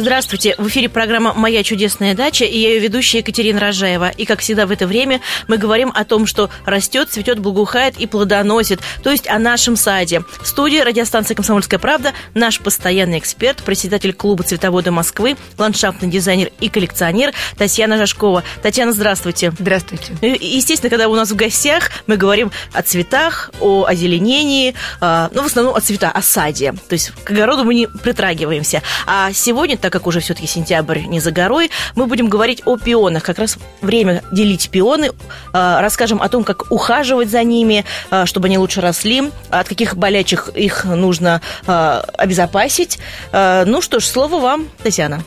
Здравствуйте, в эфире программа «Моя чудесная дача» и я ее ведущая Екатерина Рожаева. И, как всегда в это время, мы говорим о том, что растет, цветет, благоухает и плодоносит, то есть о нашем саде. В студии радиостанции «Комсомольская правда» наш постоянный эксперт, председатель клуба цветовода Москвы, ландшафтный дизайнер и коллекционер Татьяна Жашкова. Татьяна, здравствуйте. Здравствуйте. Естественно, когда у нас в гостях, мы говорим о цветах, о озеленении, а, ну, в основном о цветах, о саде. То есть к огороду мы не притрагиваемся. А сегодня, так как уже все-таки сентябрь не за горой, мы будем говорить о пионах. Как раз время делить пионы. А, расскажем о том, как ухаживать за ними, а, чтобы они лучше росли, от каких болячек их нужно а, обезопасить. Ну что ж, слово вам, Татьяна.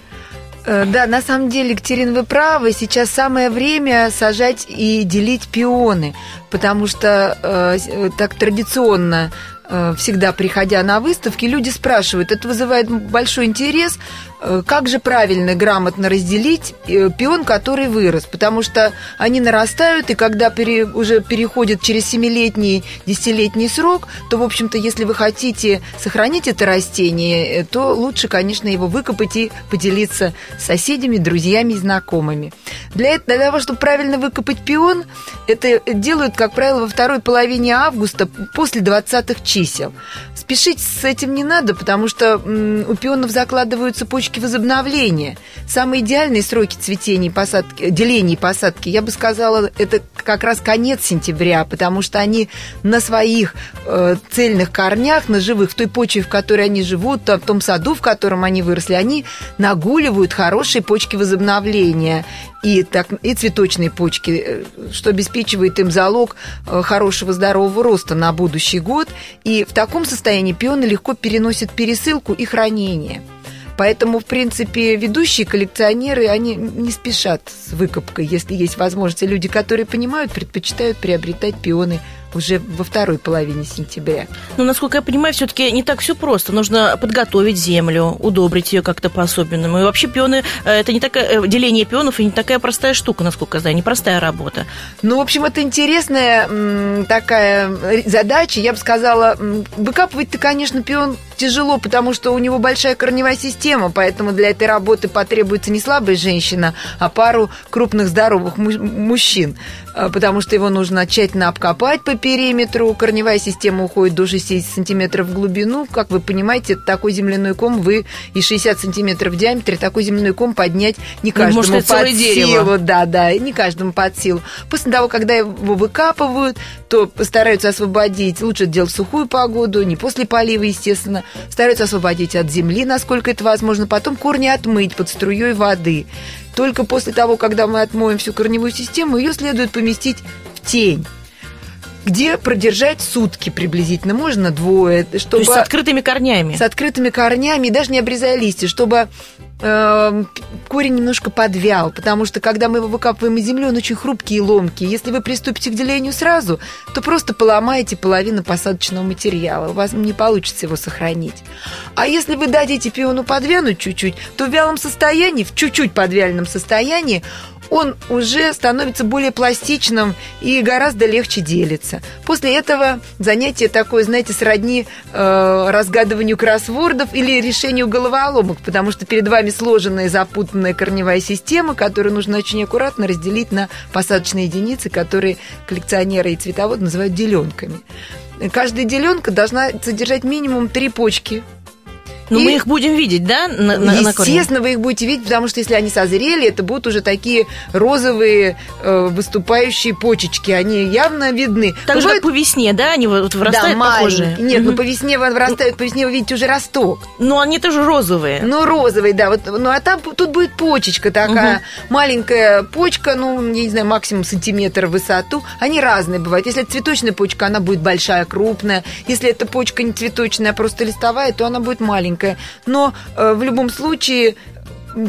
Э, да, на самом деле, Екатерина, вы правы. Сейчас самое время сажать и делить пионы, потому что э, так традиционно Э, всегда приходя на выставки, люди спрашивают, это вызывает большой интерес, э, как же правильно, грамотно разделить э, пион, который вырос, потому что они нарастают, и когда пере, уже переходят через 7-летний, 10-летний срок, то, в общем-то, если вы хотите сохранить это растение, то лучше, конечно, его выкопать и поделиться с соседями, друзьями и знакомыми. Для, этого, для того, чтобы правильно выкопать пион, это делают, как правило, во второй половине августа после 20-х чисел. Спешить с этим не надо, потому что у пионов закладываются почки возобновления. Самые идеальные сроки цветения и посадки, деления и посадки, я бы сказала, это как раз конец сентября, потому что они на своих э, цельных корнях, на живых, в той почве, в которой они живут, в том саду, в котором они выросли, они нагуливают хорошие почки возобновления и, так, и цветочные почки, э, что обеспечивает им залог э, хорошего здорового роста на будущий год. И в таком состоянии пионы легко переносят пересылку и хранение. Поэтому, в принципе, ведущие коллекционеры, они не спешат с выкупкой. Если есть возможность, люди, которые понимают, предпочитают приобретать пионы уже во второй половине сентября. Ну, насколько я понимаю, все-таки не так все просто. Нужно подготовить землю, удобрить ее как-то по-особенному. И вообще пионы, э, это не такая, э, деление пионов и не такая простая штука, насколько я знаю, непростая работа. Ну, в общем, это интересная такая задача. Я бы сказала, выкапывать-то, конечно, пион тяжело, потому что у него большая корневая система, поэтому для этой работы потребуется не слабая женщина, а пару крупных здоровых мужчин, э, потому что его нужно тщательно обкопать по периметру, корневая система уходит до 60 сантиметров в глубину, как вы понимаете, такой земляной ком вы и 60 сантиметров в диаметре, такой земляной ком поднять не ну, каждому может, под силу. Дерево. Да, да, не каждому под силу. После того, когда его выкапывают, то стараются освободить, лучше делать в сухую погоду, не после полива, естественно, стараются освободить от земли, насколько это возможно, потом корни отмыть под струей воды. Только после того, когда мы отмоем всю корневую систему, ее следует поместить в тень где продержать сутки приблизительно, можно двое, чтобы... То есть с открытыми корнями? С открытыми корнями, даже не обрезая листья, чтобы э, корень немножко подвял, потому что когда мы его выкапываем из земли, он очень хрупкий и ломкий. Если вы приступите к делению сразу, то просто поломаете половину посадочного материала, у вас не получится его сохранить. А если вы дадите пиону подвянуть чуть-чуть, то в вялом состоянии, в чуть-чуть подвяленном состоянии, он уже становится более пластичным и гораздо легче делится. После этого занятие такое, знаете, сродни э, разгадыванию кроссвордов или решению головоломок, потому что перед вами сложенная запутанная корневая система, которую нужно очень аккуратно разделить на посадочные единицы, которые коллекционеры и цветоводы называют деленками. Каждая деленка должна содержать минимум три почки но и... мы их будем видеть, да? На, на, Естественно, на вы их будете видеть, потому что если они созрели, это будут уже такие розовые э, выступающие почечки. Они явно видны. Так Бывает... же, как по весне, да? Они вот вырастают да, похожие. Нет, угу. ну по весне вырастают, по весне вы видите уже росток. Ну, они тоже розовые. Ну, розовые, да. Вот, ну, а там тут будет почечка такая. Угу. Маленькая почка, ну, я не знаю, максимум сантиметр в высоту. Они разные бывают. Если это цветочная почка, она будет большая, крупная. Если это почка не цветочная, а просто листовая, то она будет маленькая маленькая, но э, в любом случае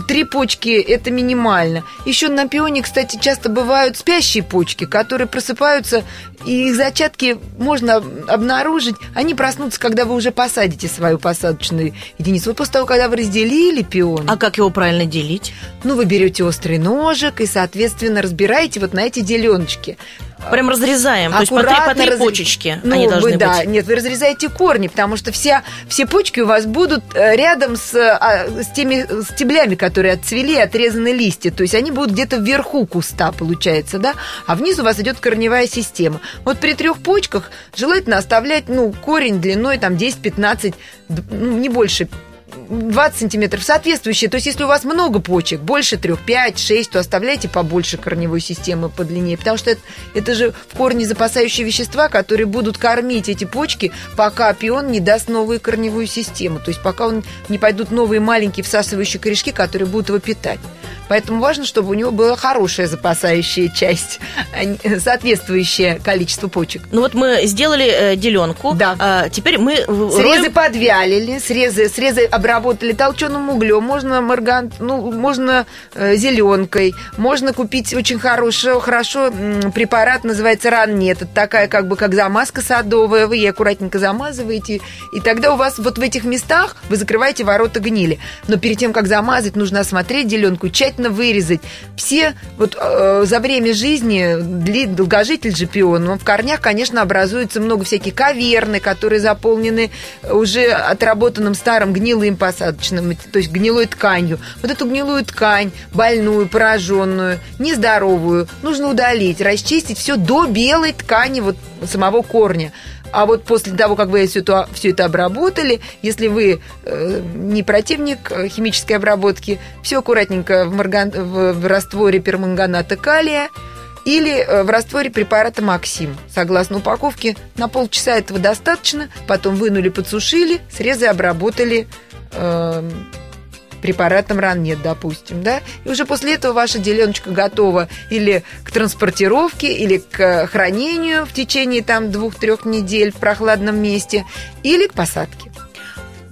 три почки это минимально. Еще на пионе, кстати, часто бывают спящие почки, которые просыпаются, и их зачатки можно обнаружить. Они проснутся, когда вы уже посадите свою посадочную единицу. Вот после того, когда вы разделили пион. А как его правильно делить? Ну, вы берете острый ножик и, соответственно, разбираете вот на эти деленочки. Прям разрезаем, то есть по три, по три раз... почечки ну, они должны вы, да, быть. Нет, вы разрезаете корни, потому что вся, все почки у вас будут э, рядом с, а, с теми стеблями, которые отцвели, отрезаны листья. То есть они будут где-то вверху куста, получается, да? А внизу у вас идет корневая система. Вот при трех почках желательно оставлять, ну, корень длиной там 10-15, ну, не больше 20 сантиметров соответствующие. То есть, если у вас много почек, больше 3, 5, 6, то оставляйте побольше корневой системы подлиннее. Потому что это, это же в корне запасающие вещества, которые будут кормить эти почки, пока пион не даст новую корневую систему. То есть, пока он, не пойдут новые маленькие всасывающие корешки, которые будут его питать. Поэтому важно, чтобы у него была хорошая запасающая часть, а соответствующее количество почек. Ну вот мы сделали э, деленку. Да. А, теперь мы срезы роем... подвялили, срезы, срезы обработали толченым углем. Можно марган, ну можно э, зеленкой, можно купить очень хорошо м, препарат, называется раннет. Это такая как бы как замазка садовая. Вы ей аккуратненько замазываете, и тогда у вас вот в этих местах вы закрываете ворота гнили. Но перед тем как замазать, нужно осмотреть деленку тщательно обязательно вырезать. Все вот э, за время жизни долгожитель же пион, он в корнях, конечно, образуется много всяких каверны, которые заполнены уже отработанным старым гнилым посадочным, то есть гнилой тканью. Вот эту гнилую ткань, больную, пораженную, нездоровую, нужно удалить, расчистить все до белой ткани вот самого корня. А вот после того, как вы все это, обработали, если вы э, не противник э, химической обработки, все аккуратненько в, марган, в, растворе перманганата калия или э, в растворе препарата Максим. Согласно упаковке, на полчаса этого достаточно. Потом вынули, подсушили, срезы обработали э, препаратом раннет, допустим, да, и уже после этого ваша деленочка готова или к транспортировке, или к хранению в течение там двух-трех недель в прохладном месте, или к посадке.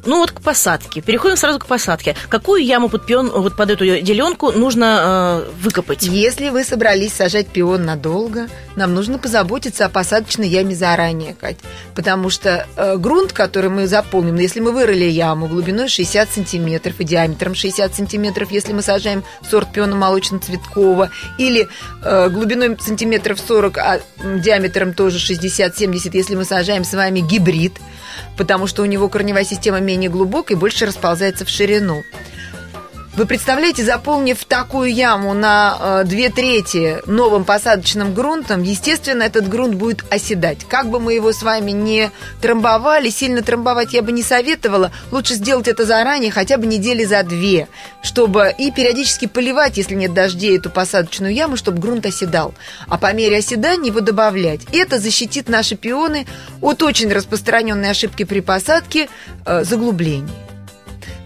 Ну вот к посадке. Переходим сразу к посадке. Какую яму под пион, вот под эту деленку нужно э, выкопать? Если вы собрались сажать пион надолго, нам нужно позаботиться о посадочной яме заранее, Кать. Потому что э, грунт, который мы заполним, если мы вырыли яму глубиной 60 сантиметров и диаметром 60 сантиметров, если мы сажаем сорт пиона молочно-цветкового, или э, глубиной сантиметров 40, а диаметром тоже 60-70, если мы сажаем с вами гибрид, потому что у него корневая система менее глубокая и больше расползается в ширину. Вы представляете, заполнив такую яму на э, две трети новым посадочным грунтом, естественно, этот грунт будет оседать. Как бы мы его с вами не трамбовали, сильно трамбовать я бы не советовала. Лучше сделать это заранее, хотя бы недели за две, чтобы и периодически поливать, если нет дождей, эту посадочную яму, чтобы грунт оседал. А по мере оседания его добавлять. Это защитит наши пионы от очень распространенной ошибки при посадке э, заглублений.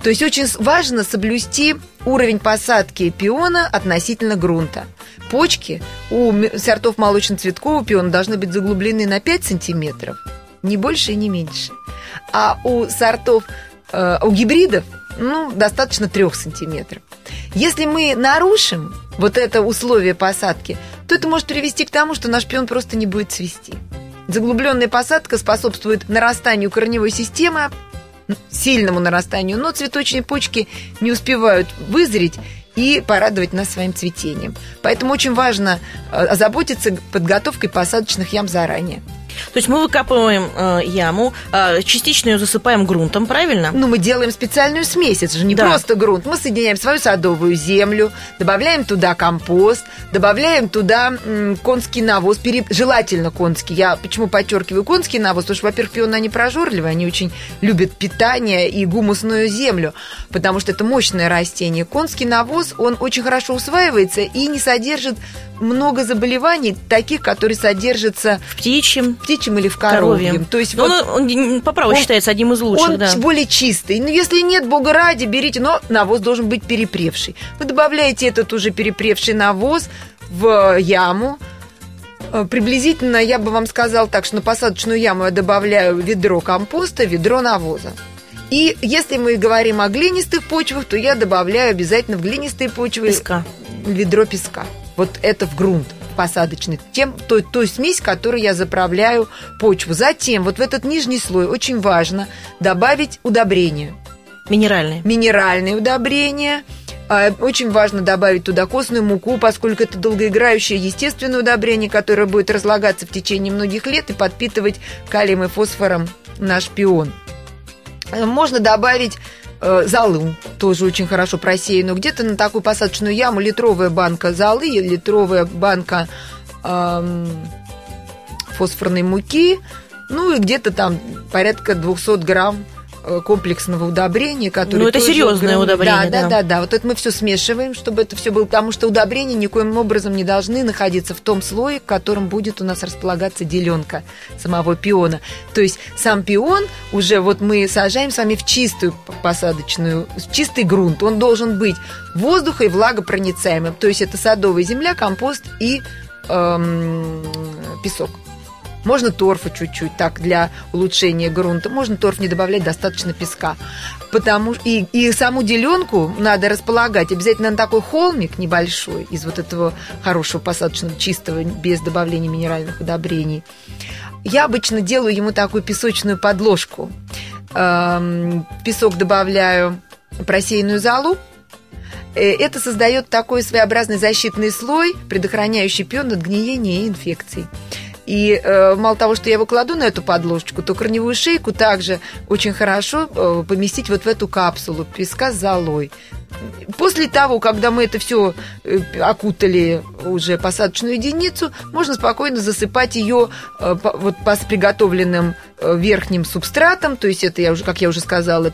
То есть очень важно соблюсти уровень посадки пиона относительно грунта. Почки у сортов молочно-цветкового пиона должны быть заглублены на 5 сантиметров, не больше и не меньше. А у сортов, э, у гибридов, ну, достаточно 3 сантиметров. Если мы нарушим вот это условие посадки, то это может привести к тому, что наш пион просто не будет цвести. Заглубленная посадка способствует нарастанию корневой системы, сильному нарастанию, но цветочные почки не успевают вызреть и порадовать нас своим цветением. Поэтому очень важно э, озаботиться подготовкой посадочных ям заранее. То есть мы выкапываем э, яму, э, частично ее засыпаем грунтом, правильно? Ну, мы делаем специальную смесь, это же не да. просто грунт. Мы соединяем свою садовую землю, добавляем туда компост, добавляем туда м, конский навоз, пере... желательно конский. Я почему подчеркиваю конский навоз? Потому что, во-первых, пионы, они прожорливые, они очень любят питание и гумусную землю, потому что это мощное растение. Конский навоз, он очень хорошо усваивается и не содержит много заболеваний, таких, которые содержатся в птичьем, в птичьем или в коровьем. коровьем. То есть ну, вот он, он по праву он, считается одним из лучших. Он да. более чистый. Но если нет, бога ради, берите, но навоз должен быть перепревший. Вы добавляете этот уже перепревший навоз в яму, э, Приблизительно, я бы вам сказал так, что на посадочную яму я добавляю ведро компоста, ведро навоза. И если мы говорим о глинистых почвах, то я добавляю обязательно в глинистые почвы Песка. ведро песка. Вот это в грунт посадочный, тем, той, той смесь, которой я заправляю почву. Затем вот в этот нижний слой очень важно добавить удобрение. Минеральные. Минеральные удобрения. А, Очень важно добавить туда костную муку, поскольку это долгоиграющее естественное удобрение, которое будет разлагаться в течение многих лет и подпитывать калием и фосфором наш пион. Э, Можно добавить э, золу, тоже очень хорошо просеянную. Где-то на такую посадочную яму литровая банка золы, литровая банка эм, фосфорной муки, ну и где-то там порядка 200 грамм э, комплексного удобрения, которое Ну, это серьезное гранули- удобрение, Да, да. да, да, да. Вот это мы все смешиваем, чтобы это все было, потому что удобрения никоим образом не должны находиться в том слое, в котором будет у нас располагаться деленка самого пиона. То есть сам пион уже вот мы сажаем с вами в чистую посадочную, в чистый грунт. Он должен быть воздуха и влагопроницаемым. То есть это садовая земля, компост и эм, песок. Можно торфа чуть-чуть, так, для улучшения грунта. Можно торф не добавлять, достаточно песка. Потому и, и саму деленку надо располагать обязательно на такой холмик небольшой из вот этого хорошего посадочного, чистого, без добавления минеральных удобрений. Я обычно делаю ему такую песочную подложку. Эм, песок добавляю просеянную золу, Э, это создает такой своеобразный защитный слой, предохраняющий пион от гниения и инфекций. И э, мало того, что я его кладу на эту подложечку, то корневую шейку также очень хорошо э, поместить вот в эту капсулу песка с золой. После того, когда мы это все окутали уже посадочную единицу, можно спокойно засыпать ее э, по- вот по приготовленным э, верхним субстратом, то есть это я уже, как я уже сказала,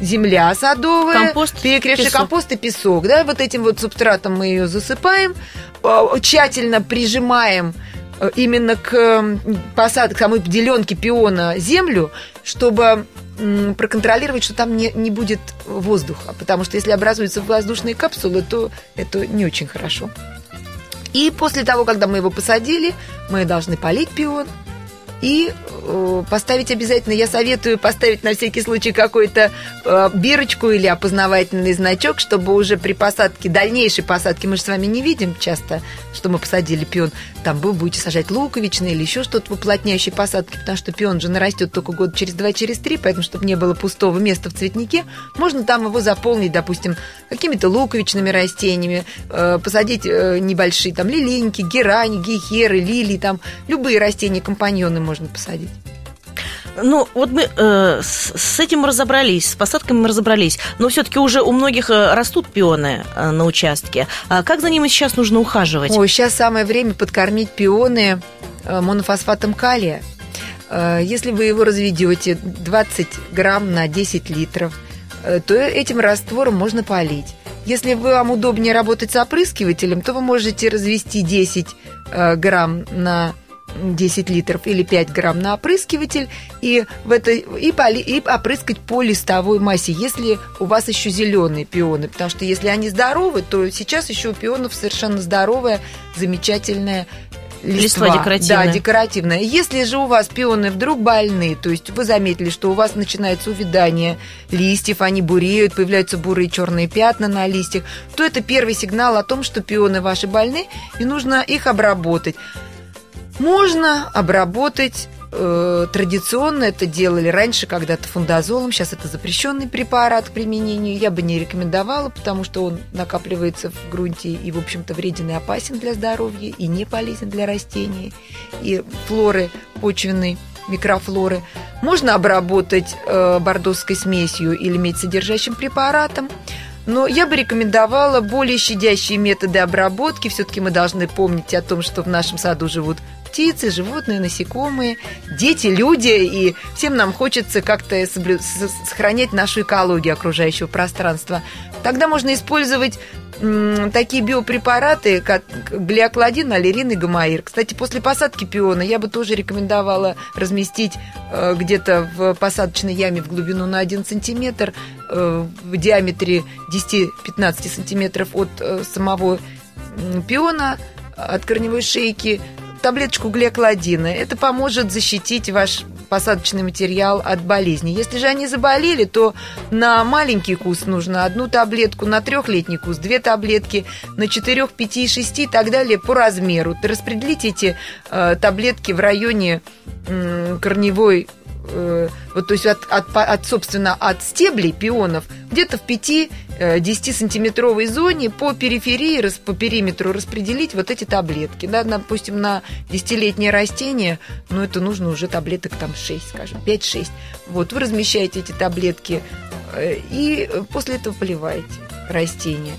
земля садовая, Компост, перекрепший песок. компост и песок, да, вот этим вот субстратом мы ее засыпаем, э, тщательно прижимаем э, именно к м, посадке, к самой деленке пиона землю, чтобы проконтролировать, что там не, не будет воздуха. Потому что если образуются воздушные капсулы, то это не очень хорошо. И после того, когда мы его посадили, мы должны полить пион и э, поставить обязательно, я советую поставить на всякий случай какую-то э, бирочку или опознавательный значок, чтобы уже при посадке, дальнейшей посадке, мы же с вами не видим часто, что мы посадили пион, там вы будете сажать луковичные или еще что-то в уплотняющей посадке, потому что пион же нарастет только год через два, через три, поэтому, чтобы не было пустого места в цветнике, можно там его заполнить, допустим, какими-то луковичными растениями, э, посадить э, небольшие там лилейники, герани, гейхеры, лилии, там любые растения, компаньоны можно посадить. Ну, вот мы э, с, с этим разобрались, с посадками мы разобрались, но все-таки уже у многих э, растут пионы э, на участке. А как за ними сейчас нужно ухаживать? Ой, сейчас самое время подкормить пионы э, монофосфатом калия. Э, Если вы его разведете 20 грамм на 10 литров, э, то этим раствором можно полить. Если вам удобнее работать с опрыскивателем, то вы можете развести 10 э, грамм на 10 литров или 5 грамм на опрыскиватель и, в это, и, поли, и опрыскать по листовой массе, если у вас еще зеленые пионы. Потому что если они здоровы, то сейчас еще у пионов совершенно здоровая, замечательная Листва листва. декоративная. Да, декоративная. Если же у вас пионы вдруг больны, то есть вы заметили, что у вас начинается увядание листьев, они буреют, появляются бурые черные пятна на листьях, то это первый сигнал о том, что пионы ваши больны, и нужно их обработать. Можно обработать э, традиционно это делали раньше когда-то фундазолом, сейчас это запрещенный препарат к применению. Я бы не рекомендовала, потому что он накапливается в грунте и, в общем-то, вреден и опасен для здоровья, и не полезен для растений, и флоры почвенной микрофлоры. Можно обработать э, смесью или медсодержащим препаратом. Но я бы рекомендовала более щадящие методы обработки. Все-таки мы должны помнить о том, что в нашем саду живут птицы, животные, насекомые, дети, люди, и всем нам хочется как-то соблю- сохранять нашу экологию окружающего пространства. Тогда можно использовать такие биопрепараты, как глиокладин, аллерин и гомоир. Кстати, после посадки пиона я бы тоже рекомендовала разместить э, где-то в посадочной яме в глубину на 1 сантиметр, э, в диаметре 10-15 сантиметров от э, самого пиона, от корневой шейки, таблеточку глиокладина. Это поможет защитить ваш посадочный материал от болезни. Если же они заболели, то на маленький куст нужно одну таблетку, на трехлетний куст две таблетки, на четырех, пяти и шести и так далее по размеру. Распределите эти э, таблетки в районе э, корневой Э, вот, то есть от, от, от, собственно, от стеблей пионов где-то в 5-10-сантиметровой э, зоне по периферии, по периметру распределить вот эти таблетки. Да, допустим, на 10-летнее растение, ну, это нужно уже таблеток там 6, скажем, 5-6. Вот, вы размещаете эти таблетки э, и после этого поливаете растение.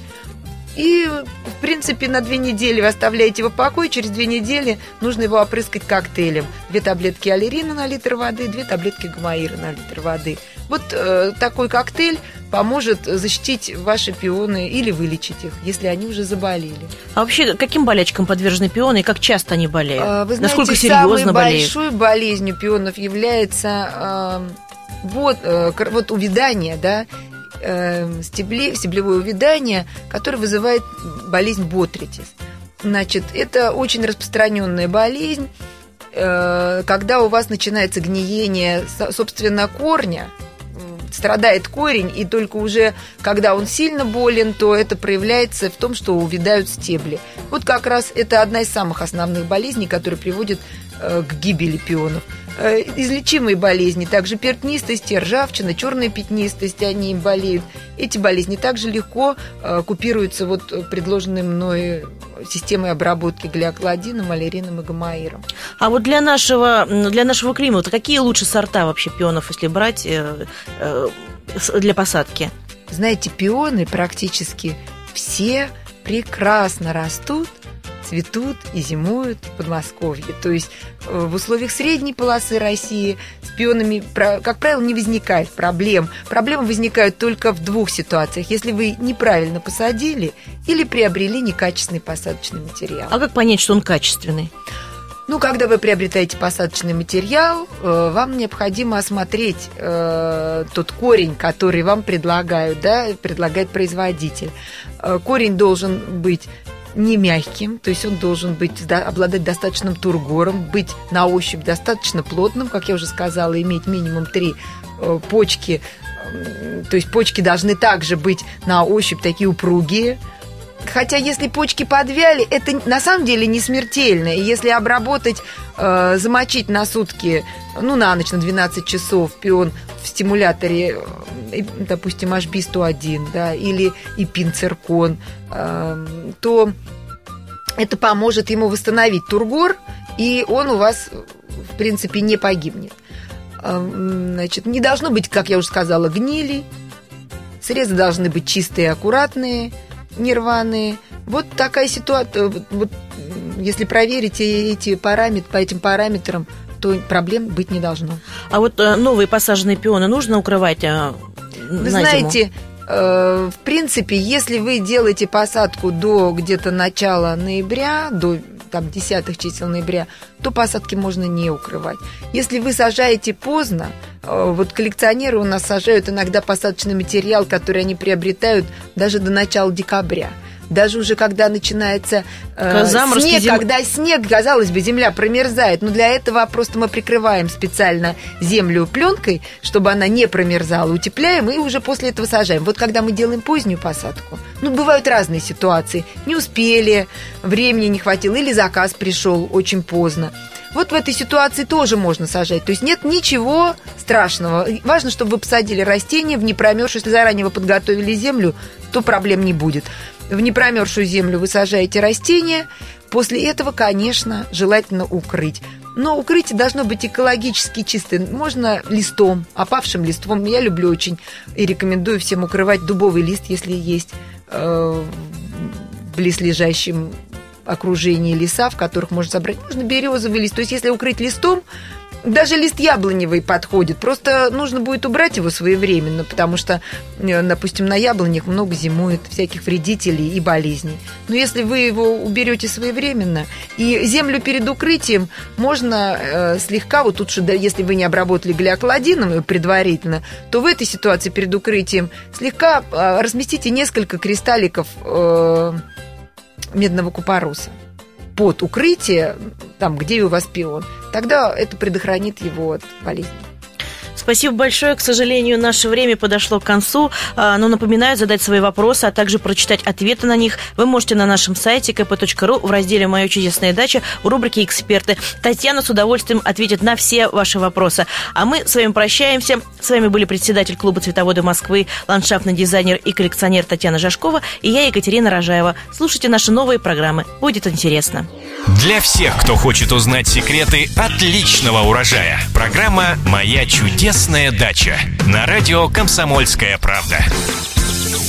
И, в принципе, на две недели вы оставляете его в покое. Через две недели нужно его опрыскать коктейлем. Две таблетки аллерина на литр воды, две таблетки гамаира на литр воды. Вот э, такой коктейль поможет защитить ваши пионы или вылечить их, если они уже заболели. А вообще, каким болячкам подвержены пионы и как часто они болеют? А, вы знаете, Насколько серьезно самой болеют? большой болезнью пионов является э, вот, э, вот увядание, да, э, стебли, стеблевое увядание, которое вызывает болезнь ботритис. Значит, это очень распространенная болезнь, э, когда у вас начинается гниение, собственно, корня, страдает корень, и только уже когда он сильно болен, то это проявляется в том, что увядают стебли. Вот как раз это одна из самых основных болезней, которые приводят э, к гибели пионов. Э, излечимые болезни, также пятнистость, ржавчина, черная пятнистость, они болеют. Эти болезни также легко э, купируются вот предложенной мной системой обработки глиокладином, малерином и гамаиром. А вот для нашего, для нашего климата какие лучше сорта вообще пионов, если брать э, для посадки? Знаете, пионы практически все прекрасно растут цветут и зимуют в Подмосковье. То есть э, в условиях средней полосы России с пионами, как правило, не возникает проблем. Проблемы возникают только в двух ситуациях. Если вы неправильно посадили или приобрели некачественный посадочный материал. А как понять, что он качественный? Ну, когда вы приобретаете посадочный материал, э, вам необходимо осмотреть э, тот корень, который вам предлагают, да, предлагает производитель. Э, корень должен быть не мягким, то есть он должен быть, обладать достаточным тургором, быть на ощупь достаточно плотным, как я уже сказала, иметь минимум три э, почки, то есть почки должны также быть на ощупь такие упругие, Хотя если почки подвяли, это на самом деле не смертельно. И если обработать, э, замочить на сутки, ну, на ночь, на 12 часов пион в стимуляторе, э, допустим, HB101, да, или ипинциркон, э, то это поможет ему восстановить тургор, и он у вас, в принципе, не погибнет. Э, значит, не должно быть, как я уже сказала, гнили. Срезы должны быть чистые и аккуратные – нерваные. Вот такая ситуация. Вот, вот, если проверить эти параметры, по этим параметрам, то проблем быть не должно. А вот э, новые посаженные пионы нужно укрывать э, Вы знаете, э, в принципе, если вы делаете посадку до где-то начала ноября, до там, десятых чисел ноября, то посадки можно не укрывать. Если вы сажаете поздно, э, вот коллекционеры у нас сажают иногда посадочный материал, который они приобретают даже до начала декабря – даже уже когда начинается э, снег, зим... когда снег, казалось бы, земля промерзает, но для этого просто мы прикрываем специально землю пленкой, чтобы она не промерзала, утепляем и уже после этого сажаем. Вот когда мы делаем позднюю посадку, ну, бывают разные ситуации. Не успели, времени не хватило, или заказ пришел очень поздно. Вот в этой ситуации тоже можно сажать. То есть нет ничего страшного. Важно, чтобы вы посадили растение в непромерзшую. Если заранее вы подготовили землю, то проблем не будет в непромерзшую землю вы сажаете растения. После этого, конечно, желательно укрыть. Но укрытие должно быть экологически чистым. Можно листом, опавшим листом. Я люблю очень и рекомендую всем укрывать дубовый лист, если есть э, в близлежащем окружении леса, в которых можно собрать. Можно березовый лист. То есть, если укрыть листом, даже лист яблоневый подходит. Просто нужно будет убрать его своевременно, потому что, э, допустим, на яблонях много зимует всяких вредителей и болезней. Но если вы его уберете своевременно, и землю перед укрытием можно э, слегка, вот тут, если вы не обработали глиокладином предварительно, то в этой ситуации перед укрытием слегка э, разместите несколько кристалликов э, медного купороса под укрытие, там, где у вас пион, тогда это предохранит его от болезни. Спасибо большое. К сожалению, наше время подошло к концу. А, но напоминаю, задать свои вопросы, а также прочитать ответы на них вы можете на нашем сайте kp.ru в разделе «Моя чудесная дача» в рубрике «Эксперты». Татьяна с удовольствием ответит на все ваши вопросы. А мы с вами прощаемся. С вами были председатель клуба «Цветоводы Москвы», ландшафтный дизайнер и коллекционер Татьяна Жашкова и я, Екатерина Рожаева. Слушайте наши новые программы. Будет интересно. Для всех, кто хочет узнать секреты отличного урожая. Программа «Моя чудесная дача» на радио «Комсомольская правда».